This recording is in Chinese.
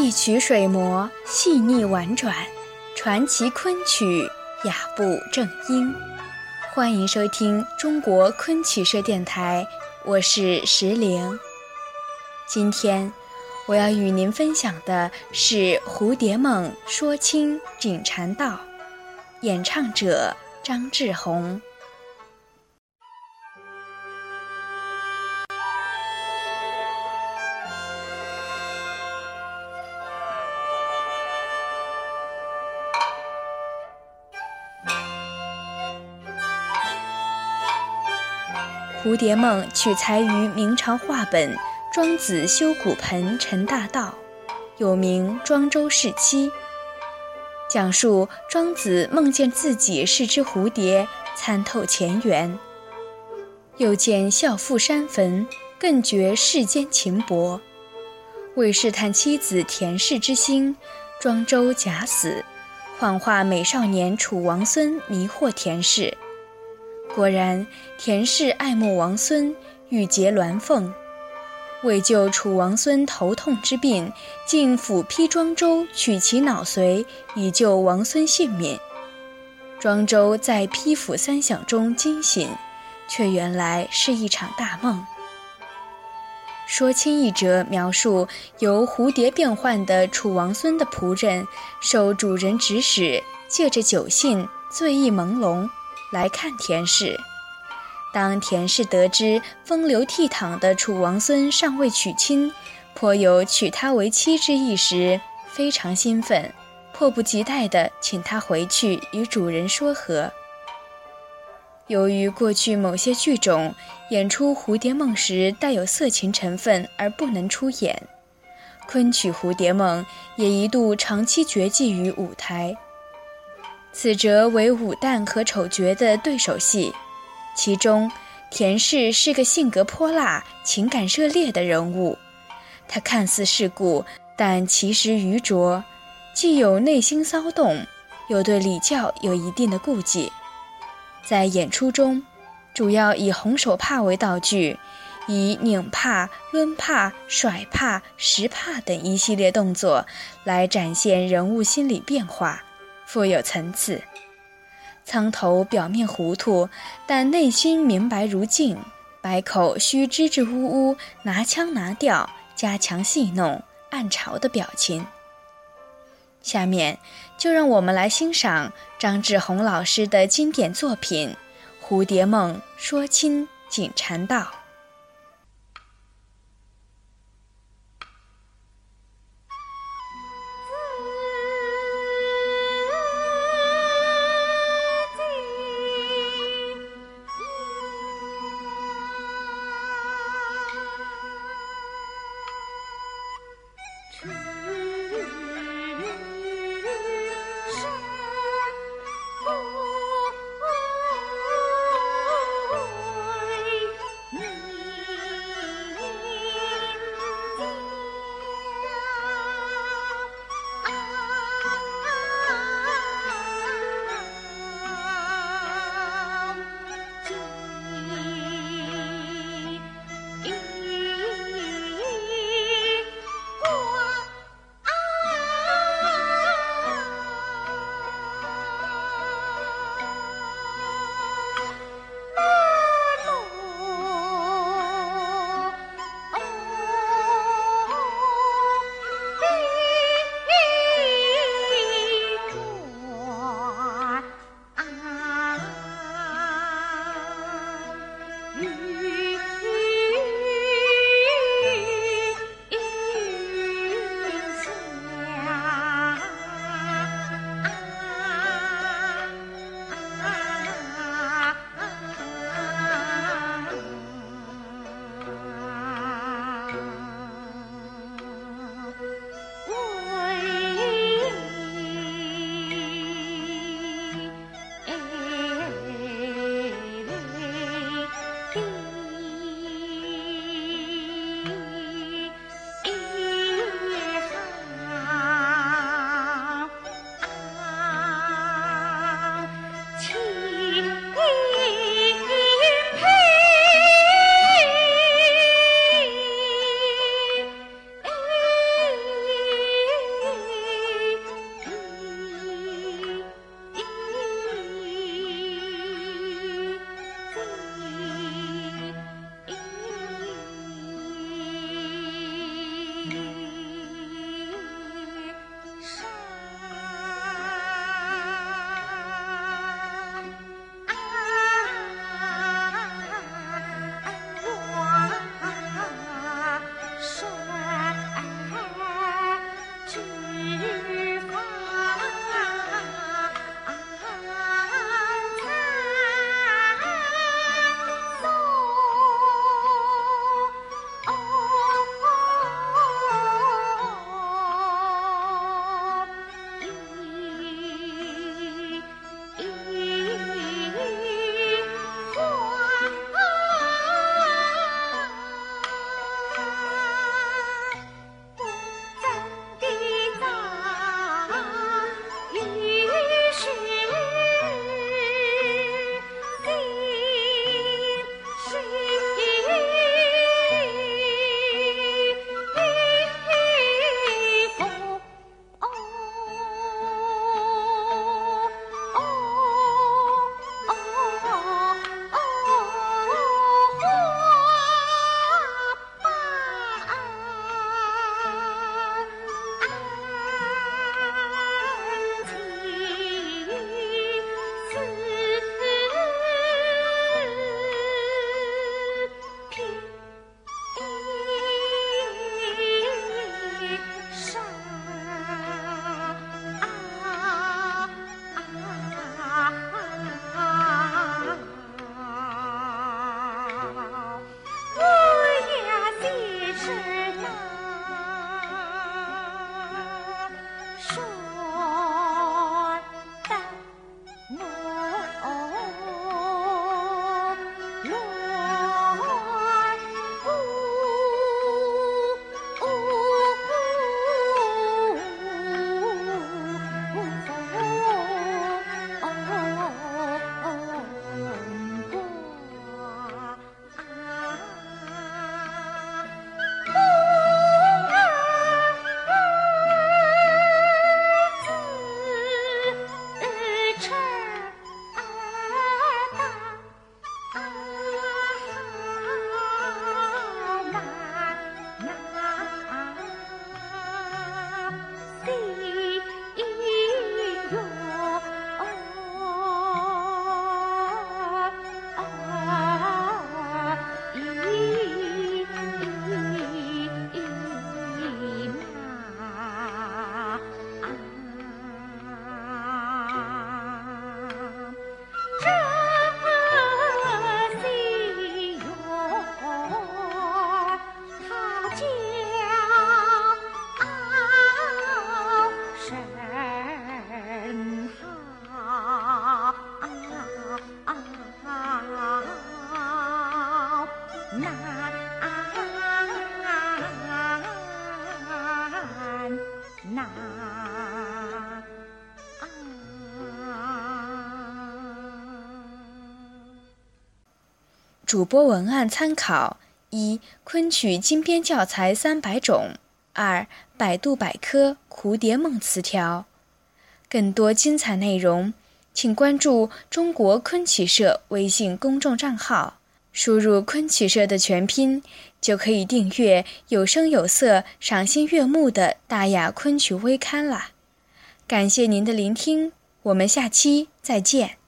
一曲水磨，细腻婉转，传奇昆曲，雅步正音。欢迎收听中国昆曲社电台，我是石玲。今天我要与您分享的是《蝴蝶梦》说清锦禅道，演唱者张志宏。《蝴蝶梦》取材于明朝话本《庄子修骨盆陈大道》，又名《庄周释妻》，讲述庄子梦见自己是只蝴蝶，参透前缘，又见孝父山坟，更觉世间情薄。为试探妻子田氏之心，庄周假死，幻化美少年楚王孙，迷惑田氏。果然，田氏爱慕王孙，欲结鸾凤。为救楚王孙头痛之病，竟斧劈庄周，取其脑髓，以救王孙性命。庄周在劈斧三响中惊醒，却原来是一场大梦。说清一折描述由蝴蝶变换的楚王孙的仆人，受主人指使，借着酒兴，醉意朦胧。来看田氏。当田氏得知风流倜傥的楚王孙尚未娶亲，颇有娶她为妻之意时，非常兴奋，迫不及待地请他回去与主人说和。由于过去某些剧种演出蝴蝶梦时带有色情成分而不能出演，昆曲《蝴蝶梦》也一度长期绝迹于舞台。此则为武旦和丑角的对手戏，其中田氏是个性格泼辣、情感热烈的人物。他看似世故，但其实愚拙，既有内心骚动，又对礼教有一定的顾忌。在演出中，主要以红手帕为道具，以拧帕、抡帕、甩帕、拾帕等一系列动作来展现人物心理变化。富有层次，苍头表面糊涂，但内心明白如镜；百口需支支吾吾，拿腔拿调，加强戏弄、暗嘲的表情。下面就让我们来欣赏张志宏老师的经典作品《蝴蝶梦》，说清锦禅道。True. you. 呐、啊。主播文案参考：一、昆曲金编教材三百种；二、百度百科《蝴蝶梦》词条。更多精彩内容，请关注中国昆曲社微信公众账号。输入“昆曲社”的全拼，就可以订阅有声有色、赏心悦目的大雅昆曲微刊啦。感谢您的聆听，我们下期再见。